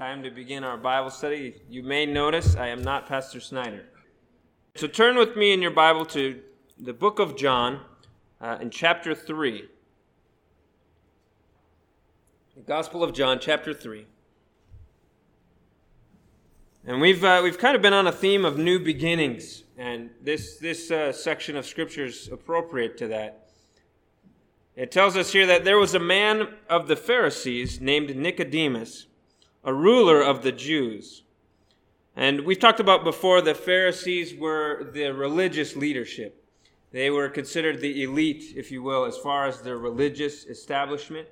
Time to begin our Bible study. You may notice I am not Pastor Snyder. So turn with me in your Bible to the book of John uh, in chapter 3. The Gospel of John, chapter 3. And we've, uh, we've kind of been on a theme of new beginnings, and this, this uh, section of Scripture is appropriate to that. It tells us here that there was a man of the Pharisees named Nicodemus, a ruler of the Jews. And we've talked about before the Pharisees were the religious leadership. They were considered the elite, if you will, as far as their religious establishment.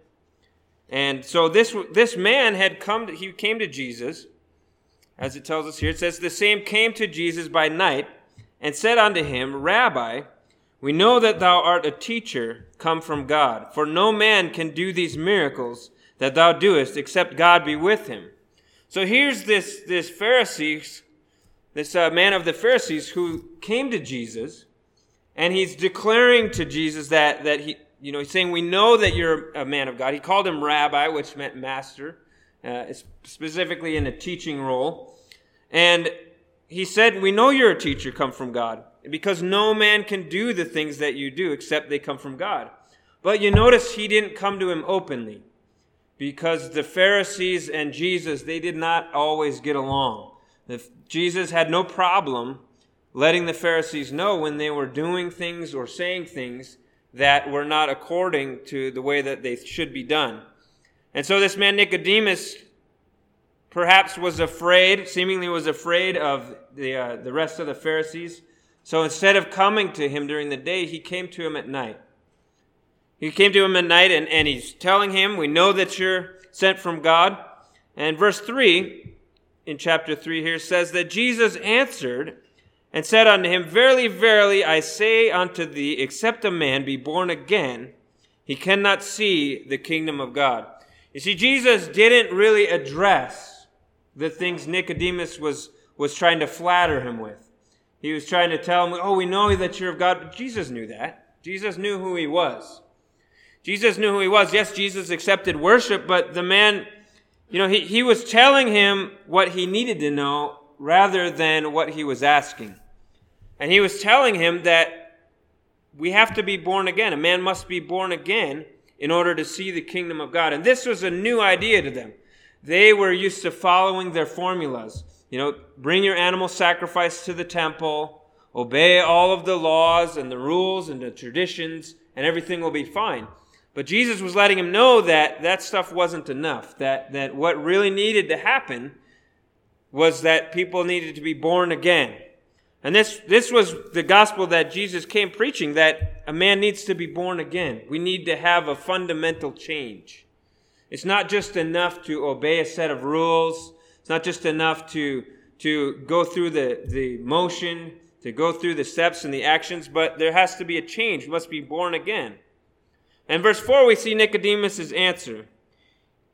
And so this, this man had come, to, he came to Jesus, as it tells us here. It says, The same came to Jesus by night and said unto him, Rabbi, we know that thou art a teacher come from God, for no man can do these miracles that thou doest except God be with him. So here's this, this Pharisees, this uh, man of the Pharisees who came to Jesus and he's declaring to Jesus that, that he, you know, he's saying, We know that you're a man of God. He called him rabbi, which meant master, uh, specifically in a teaching role. And he said, We know you're a teacher come from God, because no man can do the things that you do except they come from God. But you notice he didn't come to him openly, because the Pharisees and Jesus, they did not always get along. The, Jesus had no problem letting the Pharisees know when they were doing things or saying things that were not according to the way that they should be done. And so this man Nicodemus perhaps was afraid, seemingly was afraid of the, uh, the rest of the Pharisees. So instead of coming to him during the day, he came to him at night. He came to him at night and, and he's telling him, We know that you're sent from God. And verse 3 in chapter 3 here says that Jesus answered and said unto him, Verily, verily, I say unto thee, except a man be born again, he cannot see the kingdom of God. You see, Jesus didn't really address the things Nicodemus was, was trying to flatter him with. He was trying to tell him, Oh, we know that you're of God. But Jesus knew that. Jesus knew who he was. Jesus knew who he was. Yes, Jesus accepted worship, but the man, you know, he, he was telling him what he needed to know rather than what he was asking. And he was telling him that we have to be born again. A man must be born again in order to see the kingdom of God. And this was a new idea to them. They were used to following their formulas. You know, bring your animal sacrifice to the temple, obey all of the laws and the rules and the traditions, and everything will be fine. But Jesus was letting him know that that stuff wasn't enough, that, that what really needed to happen was that people needed to be born again. And this, this was the gospel that Jesus came preaching that a man needs to be born again. We need to have a fundamental change. It's not just enough to obey a set of rules. It's not just enough to, to go through the, the motion, to go through the steps and the actions, but there has to be a change. We must be born again. And verse 4, we see Nicodemus' answer.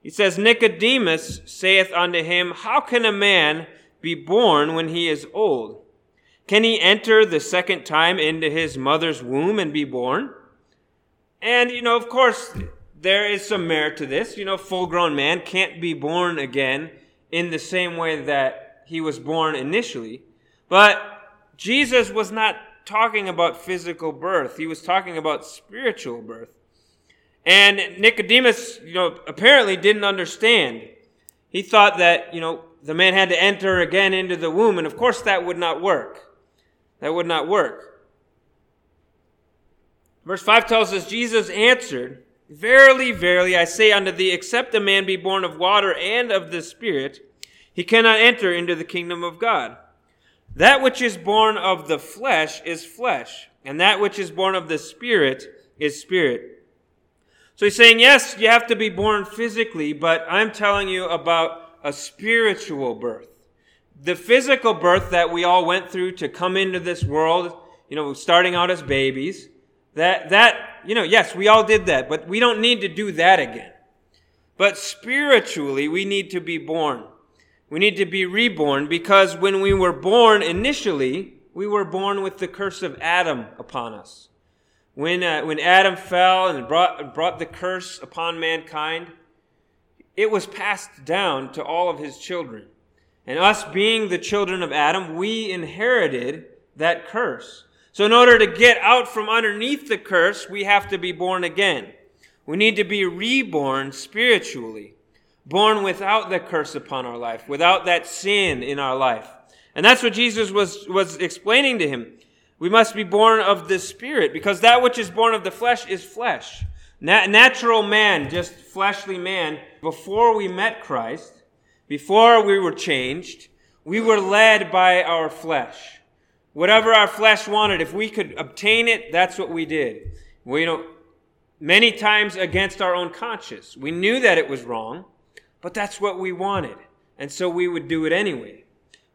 He says, Nicodemus saith unto him, How can a man be born when he is old? Can he enter the second time into his mother's womb and be born? And, you know, of course, there is some merit to this. You know, full grown man can't be born again in the same way that he was born initially. But Jesus was not talking about physical birth, he was talking about spiritual birth. And Nicodemus, you know, apparently didn't understand. He thought that, you know, the man had to enter again into the womb, and of course that would not work. That would not work. Verse 5 tells us Jesus answered, Verily, verily, I say unto thee, except a man be born of water and of the Spirit, he cannot enter into the kingdom of God. That which is born of the flesh is flesh, and that which is born of the Spirit is spirit. So he's saying, yes, you have to be born physically, but I'm telling you about a spiritual birth. the physical birth that we all went through to come into this world, you know, starting out as babies, that, that, you know, yes, we all did that, but we don't need to do that again. But spiritually, we need to be born. We need to be reborn because when we were born initially, we were born with the curse of Adam upon us. When, uh, when Adam fell and brought, brought the curse upon mankind, it was passed down to all of his children. And us being the children of Adam, we inherited that curse. So in order to get out from underneath the curse, we have to be born again. We need to be reborn spiritually, born without the curse upon our life, without that sin in our life. And that's what Jesus was, was explaining to him. We must be born of the Spirit, because that which is born of the flesh is flesh. Nat- natural man, just fleshly man, before we met Christ, before we were changed, we were led by our flesh. Whatever our flesh wanted, if we could obtain it, that's what we did. We, you know, many times against our own conscience. We knew that it was wrong, but that's what we wanted. And so we would do it anyway.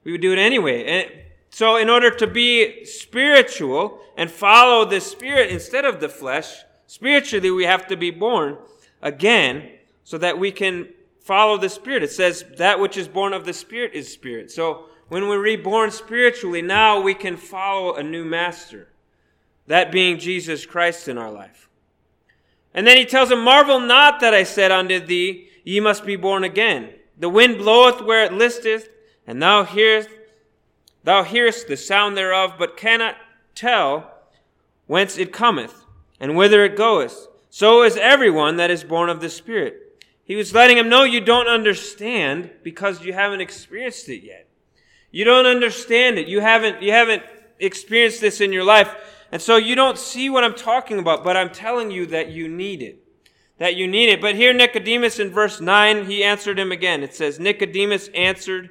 We would do it anyway. And so in order to be spiritual and follow the spirit instead of the flesh, spiritually we have to be born again so that we can follow the spirit. It says that which is born of the spirit is spirit. So when we're reborn spiritually, now we can follow a new master. That being Jesus Christ in our life. And then he tells him, Marvel not that I said unto thee, Ye must be born again. The wind bloweth where it listeth, and thou hearest, thou hearest the sound thereof, but cannot tell whence it cometh, and whither it goeth. So is everyone that is born of the Spirit. He was letting him know you don't understand because you haven't experienced it yet. You don't understand it. You haven't, you haven't experienced this in your life. And so you don't see what I'm talking about, but I'm telling you that you need it. That you need it. But here Nicodemus in verse 9, he answered him again. It says, Nicodemus answered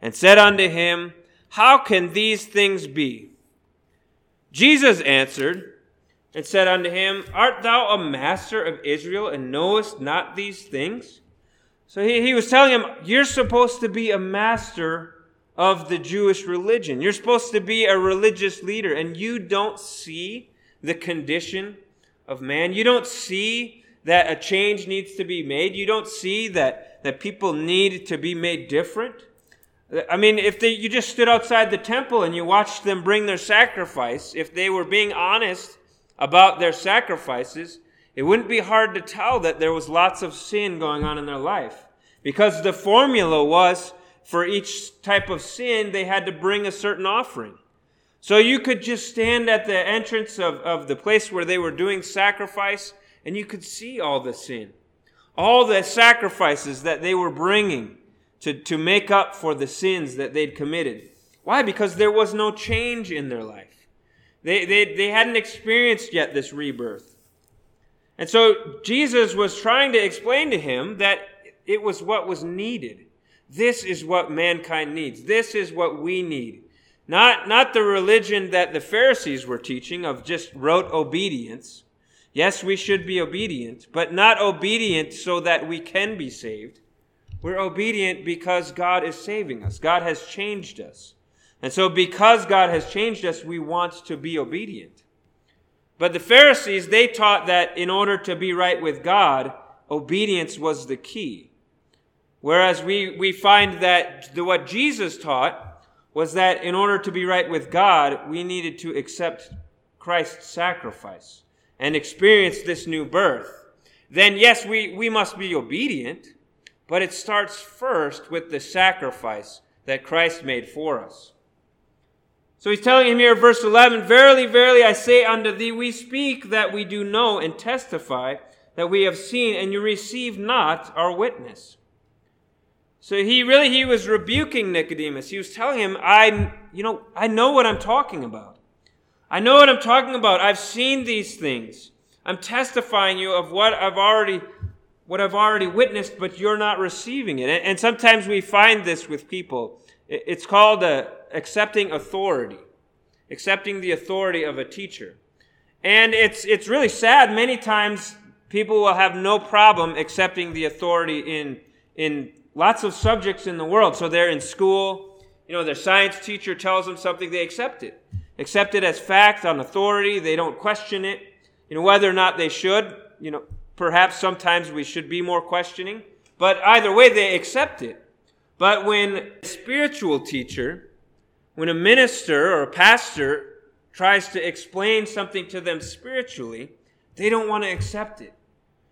and said unto him, How can these things be? Jesus answered and said unto him, Art thou a master of Israel and knowest not these things? So he, he was telling him, You're supposed to be a master of the Jewish religion. You're supposed to be a religious leader, and you don't see the condition of man. You don't see that a change needs to be made. You don't see that, that people need to be made different. I mean, if they, you just stood outside the temple and you watched them bring their sacrifice, if they were being honest about their sacrifices, it wouldn't be hard to tell that there was lots of sin going on in their life. Because the formula was for each type of sin, they had to bring a certain offering. So you could just stand at the entrance of, of the place where they were doing sacrifice and you could see all the sin. All the sacrifices that they were bringing to, to make up for the sins that they'd committed. Why? Because there was no change in their life. They, they, they hadn't experienced yet this rebirth. And so Jesus was trying to explain to him that it was what was needed. This is what mankind needs. This is what we need. Not, not the religion that the Pharisees were teaching of just rote obedience. Yes, we should be obedient, but not obedient so that we can be saved. We're obedient because God is saving us. God has changed us. And so because God has changed us, we want to be obedient. But the Pharisees, they taught that in order to be right with God, obedience was the key. Whereas we, we find that the, what Jesus taught was that in order to be right with God, we needed to accept Christ's sacrifice and experience this new birth. Then, yes, we, we must be obedient, but it starts first with the sacrifice that Christ made for us. So he's telling him here, verse 11, Verily, verily, I say unto thee, we speak that we do know and testify that we have seen, and you receive not our witness. So he really he was rebuking Nicodemus. He was telling him, I you know, I know what I'm talking about. I know what I'm talking about. I've seen these things. I'm testifying you of what I've already what I've already witnessed, but you're not receiving it. And, sometimes we find this with people. It's called uh, accepting authority, accepting the authority of a teacher. And it's, it's really sad. Many times people will have no problem accepting the authority in, in lots of subjects in the world. So they're in school, you know, their science teacher tells them something, they accept it. Accept it as fact on authority. They don't question it. You know, whether or not they should, you know, perhaps sometimes we should be more questioning. But either way, they accept it. But when a spiritual teacher, when a minister or a pastor tries to explain something to them spiritually, they don't want to accept it.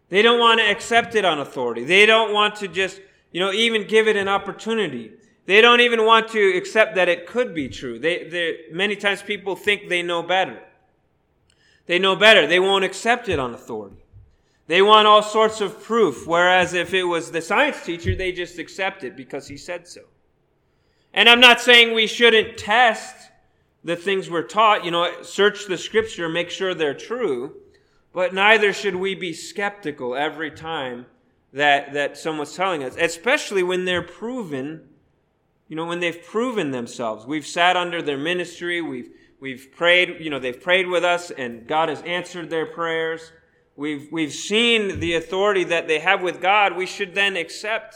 They don't want to accept it on authority. They don't want to just, you know, even give it an opportunity. They don't even want to accept that it could be true. They, many times people think they know better. They know better. They won't accept it on authority. They want all sorts of proof, whereas if it was the science teacher, they just accept it because he said so. And I'm not saying we shouldn't test the things we're taught, you know, search the scripture, make sure they're true, but neither should we be skeptical every time that, that someone's telling us, especially when they're proven you know, when they've proven themselves, we've sat under their ministry, we've, we've prayed, you know, they've prayed with us and God has answered their prayers. We've, we've seen the authority that they have with God. We should then accept,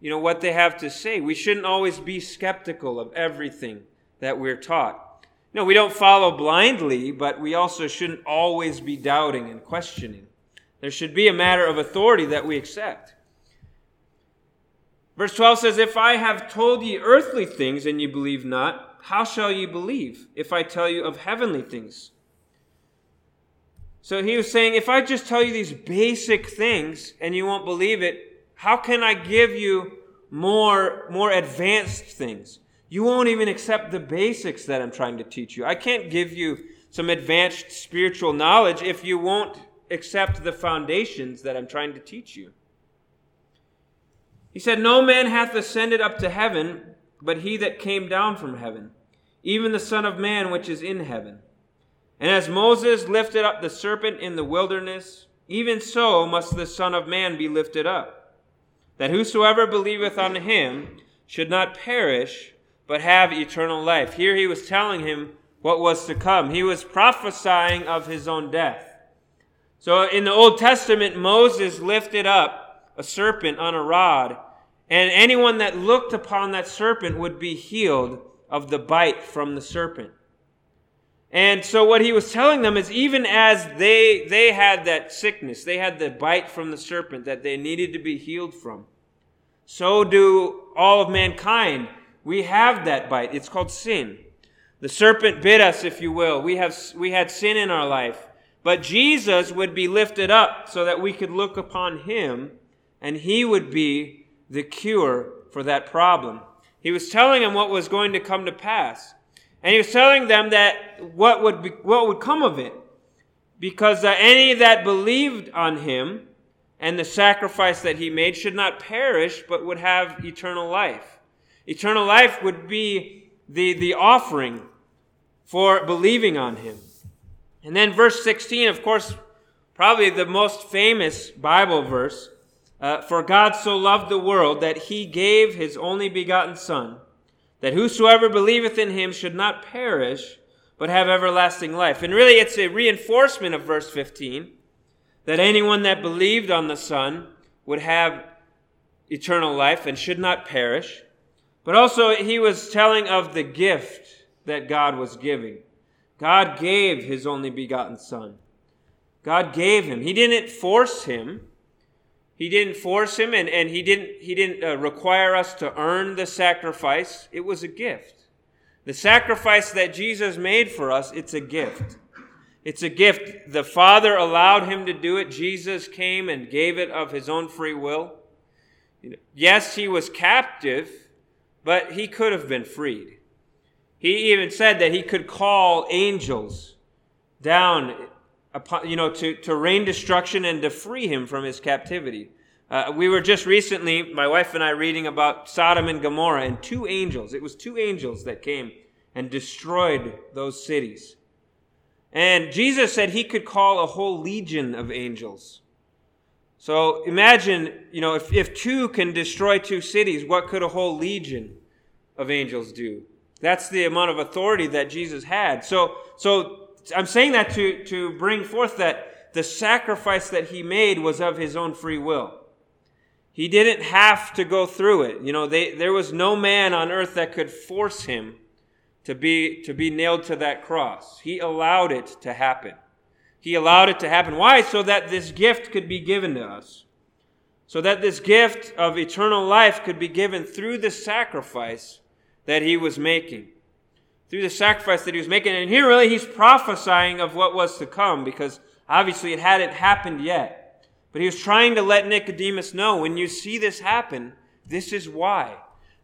you know, what they have to say. We shouldn't always be skeptical of everything that we're taught. No, we don't follow blindly, but we also shouldn't always be doubting and questioning. There should be a matter of authority that we accept. Verse 12 says, If I have told ye earthly things and ye believe not, how shall ye believe if I tell you of heavenly things? So he was saying, if I just tell you these basic things and you won't believe it, how can I give you more, more advanced things? You won't even accept the basics that I'm trying to teach you. I can't give you some advanced spiritual knowledge if you won't accept the foundations that I'm trying to teach you. He said, No man hath ascended up to heaven, but he that came down from heaven, even the Son of Man which is in heaven. And as Moses lifted up the serpent in the wilderness, even so must the Son of Man be lifted up, that whosoever believeth on him should not perish, but have eternal life. Here he was telling him what was to come. He was prophesying of his own death. So in the Old Testament, Moses lifted up a serpent on a rod, and anyone that looked upon that serpent would be healed of the bite from the serpent. And so what he was telling them is even as they they had that sickness, they had the bite from the serpent that they needed to be healed from. So do all of mankind. We have that bite. It's called sin. The serpent bit us, if you will. We have we had sin in our life. But Jesus would be lifted up so that we could look upon him and he would be the cure for that problem. He was telling them what was going to come to pass. And he was telling them that what would, be, what would come of it. Because uh, any that believed on him and the sacrifice that he made should not perish, but would have eternal life. Eternal life would be the, the offering for believing on him. And then verse 16, of course, probably the most famous Bible verse. Uh, for God so loved the world that he gave his only begotten Son, that whosoever believeth in him should not perish, but have everlasting life. And really, it's a reinforcement of verse 15 that anyone that believed on the Son would have eternal life and should not perish. But also, he was telling of the gift that God was giving. God gave his only begotten Son. God gave him. He didn't force him. He didn't force him and, and he didn't, he didn't uh, require us to earn the sacrifice. It was a gift. The sacrifice that Jesus made for us, it's a gift. It's a gift. The Father allowed him to do it. Jesus came and gave it of his own free will. Yes, he was captive, but he could have been freed. He even said that he could call angels down you know, to, to rain destruction and to free him from his captivity. Uh, we were just recently, my wife and I, reading about Sodom and Gomorrah and two angels. It was two angels that came and destroyed those cities. And Jesus said he could call a whole legion of angels. So imagine, you know, if, if two can destroy two cities, what could a whole legion of angels do? That's the amount of authority that Jesus had. So, so I'm saying that to, to bring forth that the sacrifice that he made was of his own free will. He didn't have to go through it. You know, they, there was no man on earth that could force him to be, to be nailed to that cross. He allowed it to happen. He allowed it to happen. Why? So that this gift could be given to us. So that this gift of eternal life could be given through the sacrifice that he was making. Through the sacrifice that he was making. And here really he's prophesying of what was to come because obviously it hadn't happened yet. But he was trying to let Nicodemus know when you see this happen, this is why.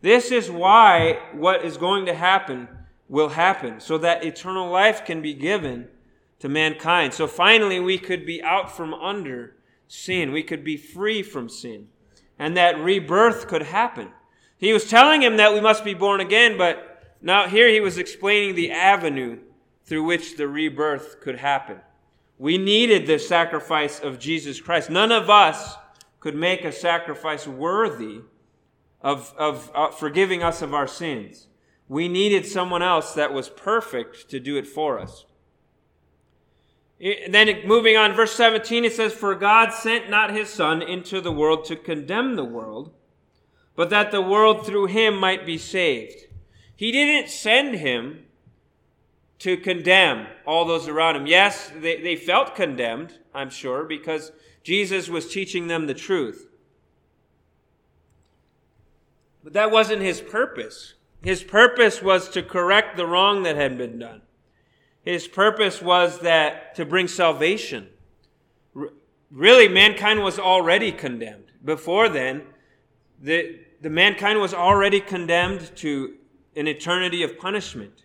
This is why what is going to happen will happen, so that eternal life can be given to mankind. So finally, we could be out from under sin. We could be free from sin. And that rebirth could happen. He was telling him that we must be born again, but now here he was explaining the avenue through which the rebirth could happen. We needed the sacrifice of Jesus Christ. None of us could make a sacrifice worthy of, of uh, forgiving us of our sins. We needed someone else that was perfect to do it for us. Then moving on, verse 17, it says, For God sent not his Son into the world to condemn the world, but that the world through him might be saved. He didn't send him to condemn all those around him. Yes, they, they felt condemned, I'm sure, because Jesus was teaching them the truth. But that wasn't his purpose. His purpose was to correct the wrong that had been done. His purpose was that to bring salvation. Really, mankind was already condemned. Before then, the, the mankind was already condemned to an eternity of punishment.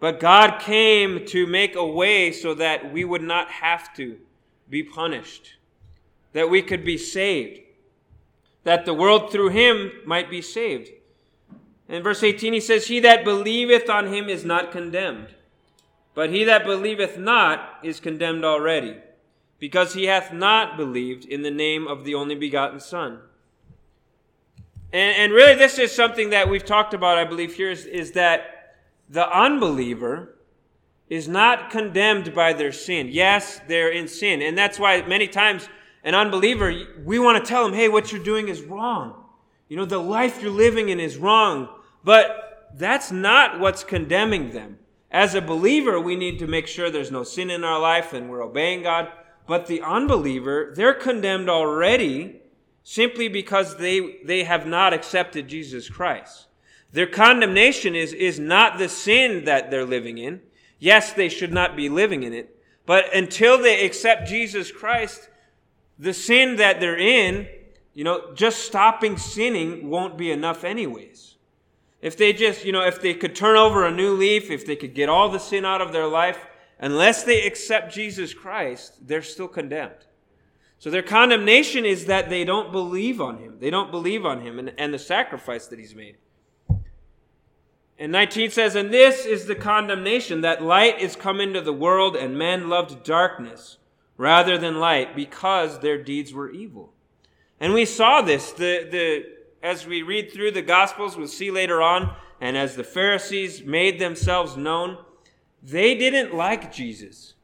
But God came to make a way so that we would not have to be punished, that we could be saved, that the world through him might be saved. In verse 18, he says, He that believeth on him is not condemned, but he that believeth not is condemned already, because he hath not believed in the name of the only begotten Son. And, and really, this is something that we've talked about, I believe, here is, is that the unbeliever is not condemned by their sin. Yes, they're in sin. And that's why many times an unbeliever, we want to tell them, hey, what you're doing is wrong. You know, the life you're living in is wrong. But that's not what's condemning them. As a believer, we need to make sure there's no sin in our life and we're obeying God. But the unbeliever, they're condemned already simply because they, they have not accepted Jesus Christ. Their condemnation is, is not the sin that they're living in. Yes, they should not be living in it. But until they accept Jesus Christ, the sin that they're in, you know, just stopping sinning won't be enough anyways. If they just, you know, if they could turn over a new leaf, if they could get all the sin out of their life, unless they accept Jesus Christ, they're still condemned. So their condemnation is that they don't believe on him. They don't believe on him and, and the sacrifice that he's made. And 19 says, And this is the condemnation that light is come into the world, and men loved darkness rather than light because their deeds were evil. And we saw this the, the, as we read through the Gospels, we'll see later on, and as the Pharisees made themselves known, they didn't like Jesus.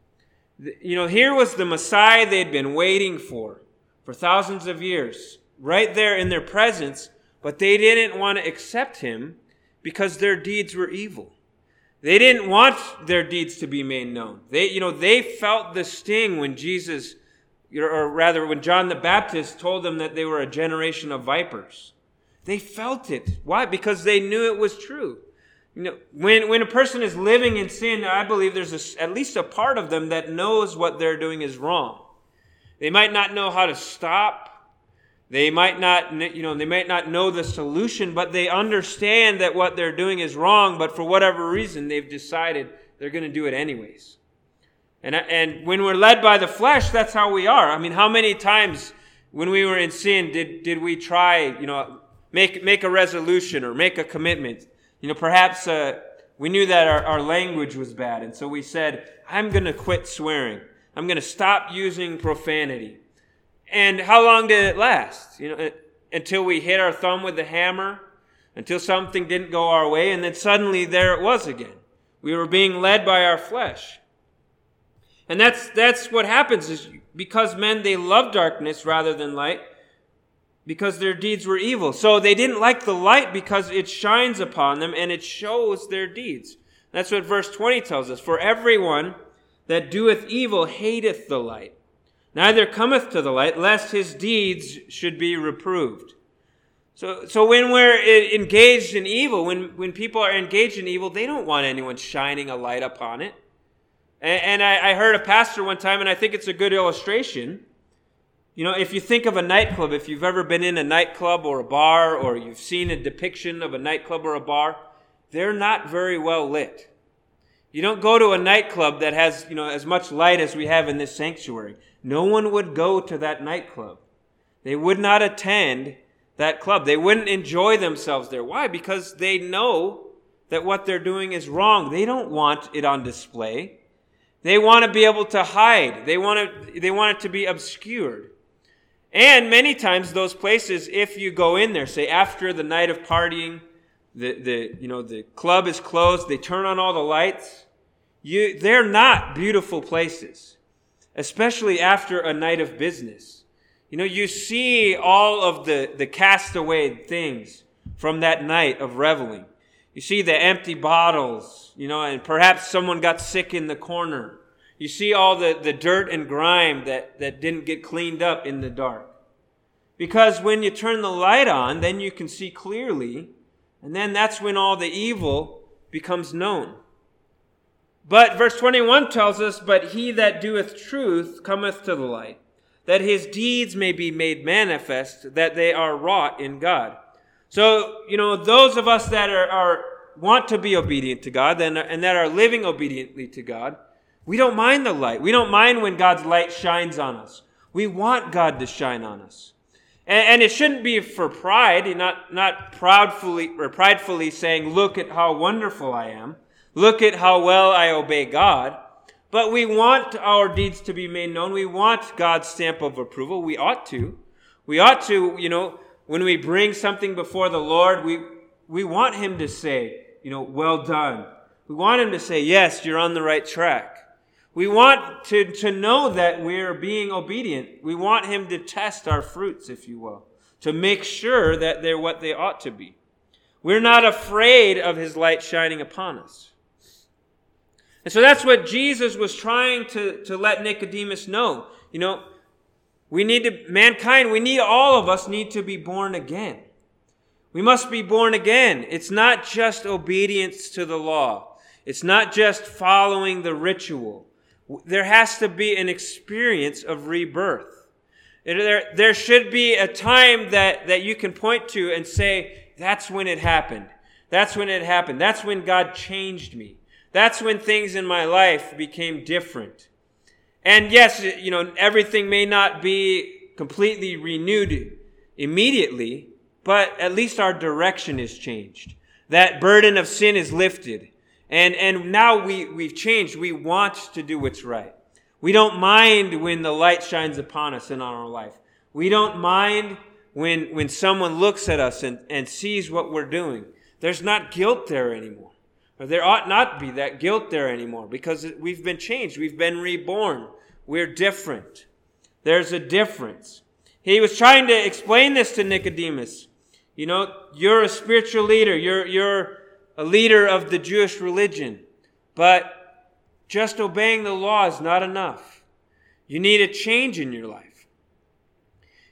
You know, here was the Messiah they'd been waiting for for thousands of years, right there in their presence, but they didn't want to accept him because their deeds were evil. They didn't want their deeds to be made known. They, you know, they felt the sting when Jesus, or rather when John the Baptist told them that they were a generation of vipers. They felt it. Why? Because they knew it was true. You know, when, when a person is living in sin, I believe there's a, at least a part of them that knows what they're doing is wrong. They might not know how to stop they might not, you know, they might not know the solution, but they understand that what they're doing is wrong, but for whatever reason, they've decided they're going to do it anyways. And, and when we're led by the flesh, that's how we are. I mean, how many times when we were in sin did, did we try, you know, make, make a resolution or make a commitment? You know, perhaps uh, we knew that our, our language was bad, and so we said, I'm going to quit swearing. I'm going to stop using profanity. And how long did it last? You know, until we hit our thumb with the hammer, until something didn't go our way, and then suddenly there it was again. We were being led by our flesh. And that's, that's what happens is because men, they love darkness rather than light. Because their deeds were evil. So they didn't like the light because it shines upon them and it shows their deeds. That's what verse 20 tells us. For everyone that doeth evil hateth the light, neither cometh to the light, lest his deeds should be reproved. So, so when we're engaged in evil, when, when people are engaged in evil, they don't want anyone shining a light upon it. And, and I, I heard a pastor one time, and I think it's a good illustration. You know, if you think of a nightclub, if you've ever been in a nightclub or a bar, or you've seen a depiction of a nightclub or a bar, they're not very well lit. You don't go to a nightclub that has, you know, as much light as we have in this sanctuary. No one would go to that nightclub. They would not attend that club. They wouldn't enjoy themselves there. Why? Because they know that what they're doing is wrong. They don't want it on display. They want to be able to hide. They want to, they want it to be obscured. And many times those places, if you go in there, say after the night of partying, the, the, you know, the club is closed, they turn on all the lights, you, they're not beautiful places, especially after a night of business. You know, you see all of the, the castaway things from that night of reveling. You see the empty bottles, you know, and perhaps someone got sick in the corner. You see all the, the dirt and grime that, that didn't get cleaned up in the dark. Because when you turn the light on, then you can see clearly, and then that's when all the evil becomes known. But verse 21 tells us, But he that doeth truth cometh to the light, that his deeds may be made manifest, that they are wrought in God. So, you know, those of us that are, are want to be obedient to God and, and that are living obediently to God, we don't mind the light. We don't mind when God's light shines on us. We want God to shine on us. And, and it shouldn't be for pride, not, not proudfully or pridefully saying, look at how wonderful I am. Look at how well I obey God. But we want our deeds to be made known. We want God's stamp of approval. We ought to. We ought to, you know, when we bring something before the Lord, we, we want Him to say, you know, well done. We want Him to say, yes, you're on the right track. We want to, to know that we're being obedient. We want Him to test our fruits, if you will, to make sure that they're what they ought to be. We're not afraid of His light shining upon us. And so that's what Jesus was trying to, to let Nicodemus know. You know, we need to, mankind, we need, all of us need to be born again. We must be born again. It's not just obedience to the law. It's not just following the ritual. There has to be an experience of rebirth. There, there should be a time that, that you can point to and say, that's when it happened. That's when it happened. That's when God changed me. That's when things in my life became different. And yes, you know, everything may not be completely renewed immediately, but at least our direction is changed. That burden of sin is lifted. And, and now we, we've changed. We want to do what's right. We don't mind when the light shines upon us and on our life. We don't mind when, when someone looks at us and, and sees what we're doing. There's not guilt there anymore. Or there ought not be that guilt there anymore because we've been changed. We've been reborn. We're different. There's a difference. He was trying to explain this to Nicodemus. You know, you're a spiritual leader. You're, you're a leader of the Jewish religion. But just obeying the law is not enough. You need a change in your life.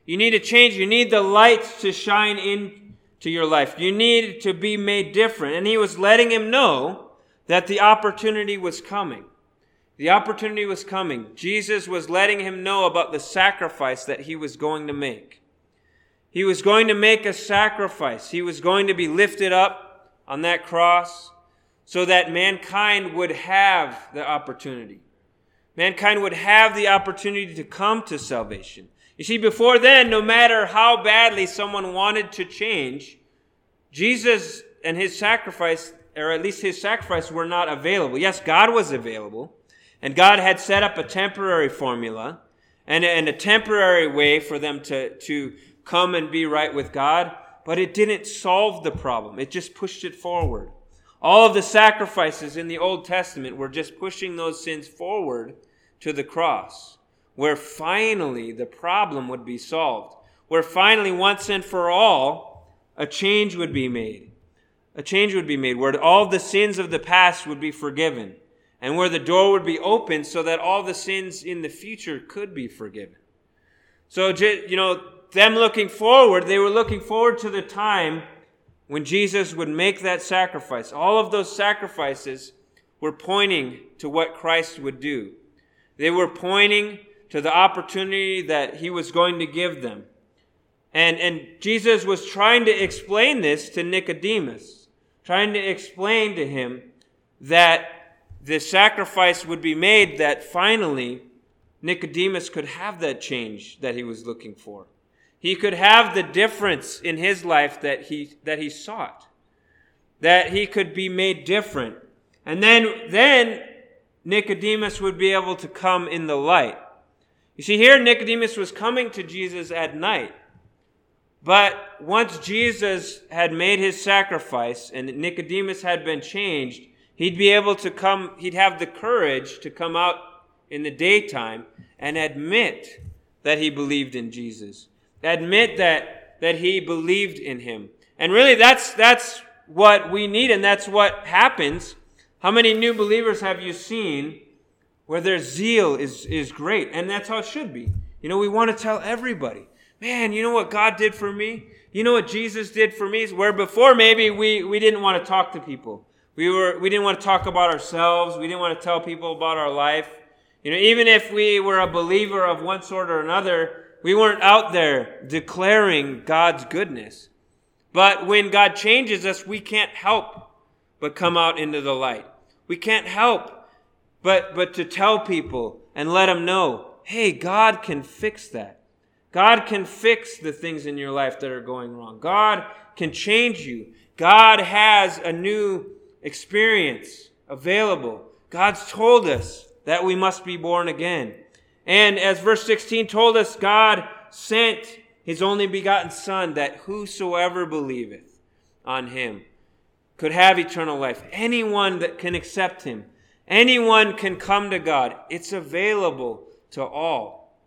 You need a change. You need the light to shine in to your life. You need to be made different. And he was letting him know that the opportunity was coming. The opportunity was coming. Jesus was letting him know about the sacrifice that he was going to make. He was going to make a sacrifice. He was going to be lifted up on that cross so that mankind would have the opportunity. Mankind would have the opportunity to come to salvation. You see, before then, no matter how badly someone wanted to change, Jesus and his sacrifice, or at least his sacrifice, were not available. Yes, God was available, and God had set up a temporary formula and, and a temporary way for them to, to come and be right with God, but it didn't solve the problem. It just pushed it forward. All of the sacrifices in the Old Testament were just pushing those sins forward to the cross where finally the problem would be solved. where finally, once and for all, a change would be made. A change would be made where all the sins of the past would be forgiven and where the door would be opened so that all the sins in the future could be forgiven. So, you know, them looking forward, they were looking forward to the time when Jesus would make that sacrifice. All of those sacrifices were pointing to what Christ would do. They were pointing to the opportunity that he was going to give them. And, and Jesus was trying to explain this to Nicodemus, trying to explain to him that the sacrifice would be made that finally Nicodemus could have that change that he was looking for. He could have the difference in his life that he, that he sought. That he could be made different. And then, then Nicodemus would be able to come in the light. You see, here Nicodemus was coming to Jesus at night. But once Jesus had made his sacrifice and Nicodemus had been changed, he'd be able to come, he'd have the courage to come out in the daytime and admit that he believed in Jesus. Admit that, that he believed in him. And really that's, that's what we need and that's what happens. How many new believers have you seen where their zeal is, is great? And that's how it should be. You know, we want to tell everybody, man, you know what God did for me? You know what Jesus did for me? Where before maybe we, we didn't want to talk to people. We were, we didn't want to talk about ourselves. We didn't want to tell people about our life. You know, even if we were a believer of one sort or another, we weren't out there declaring God's goodness. But when God changes us, we can't help but come out into the light. We can't help but, but to tell people and let them know, hey, God can fix that. God can fix the things in your life that are going wrong. God can change you. God has a new experience available. God's told us that we must be born again. And as verse 16 told us, God sent his only begotten Son that whosoever believeth on him could have eternal life. Anyone that can accept him, anyone can come to God. It's available to all.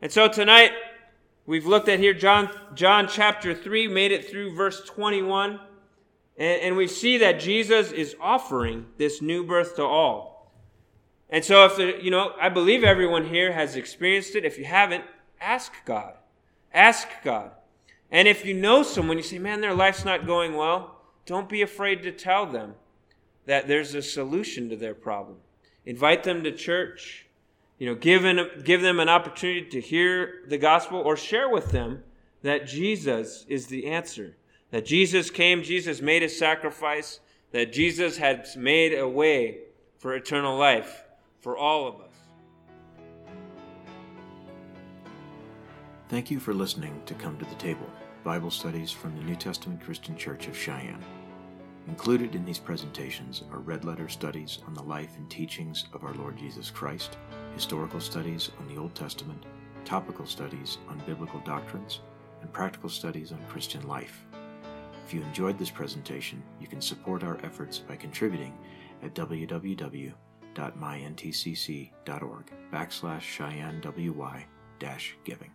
And so tonight, we've looked at here John, John chapter 3, made it through verse 21. And, and we see that Jesus is offering this new birth to all. And so, if you know, I believe everyone here has experienced it. If you haven't, ask God. Ask God. And if you know someone, you say, man, their life's not going well, don't be afraid to tell them that there's a solution to their problem. Invite them to church. You know, give, an, give them an opportunity to hear the gospel or share with them that Jesus is the answer. That Jesus came, Jesus made a sacrifice, that Jesus had made a way for eternal life for all of us. Thank you for listening to Come to the Table Bible studies from the New Testament Christian Church of Cheyenne. Included in these presentations are red letter studies on the life and teachings of our Lord Jesus Christ, historical studies on the Old Testament, topical studies on biblical doctrines, and practical studies on Christian life. If you enjoyed this presentation, you can support our efforts by contributing at www www.myntcc.org backslash Cheyenne WY dash giving.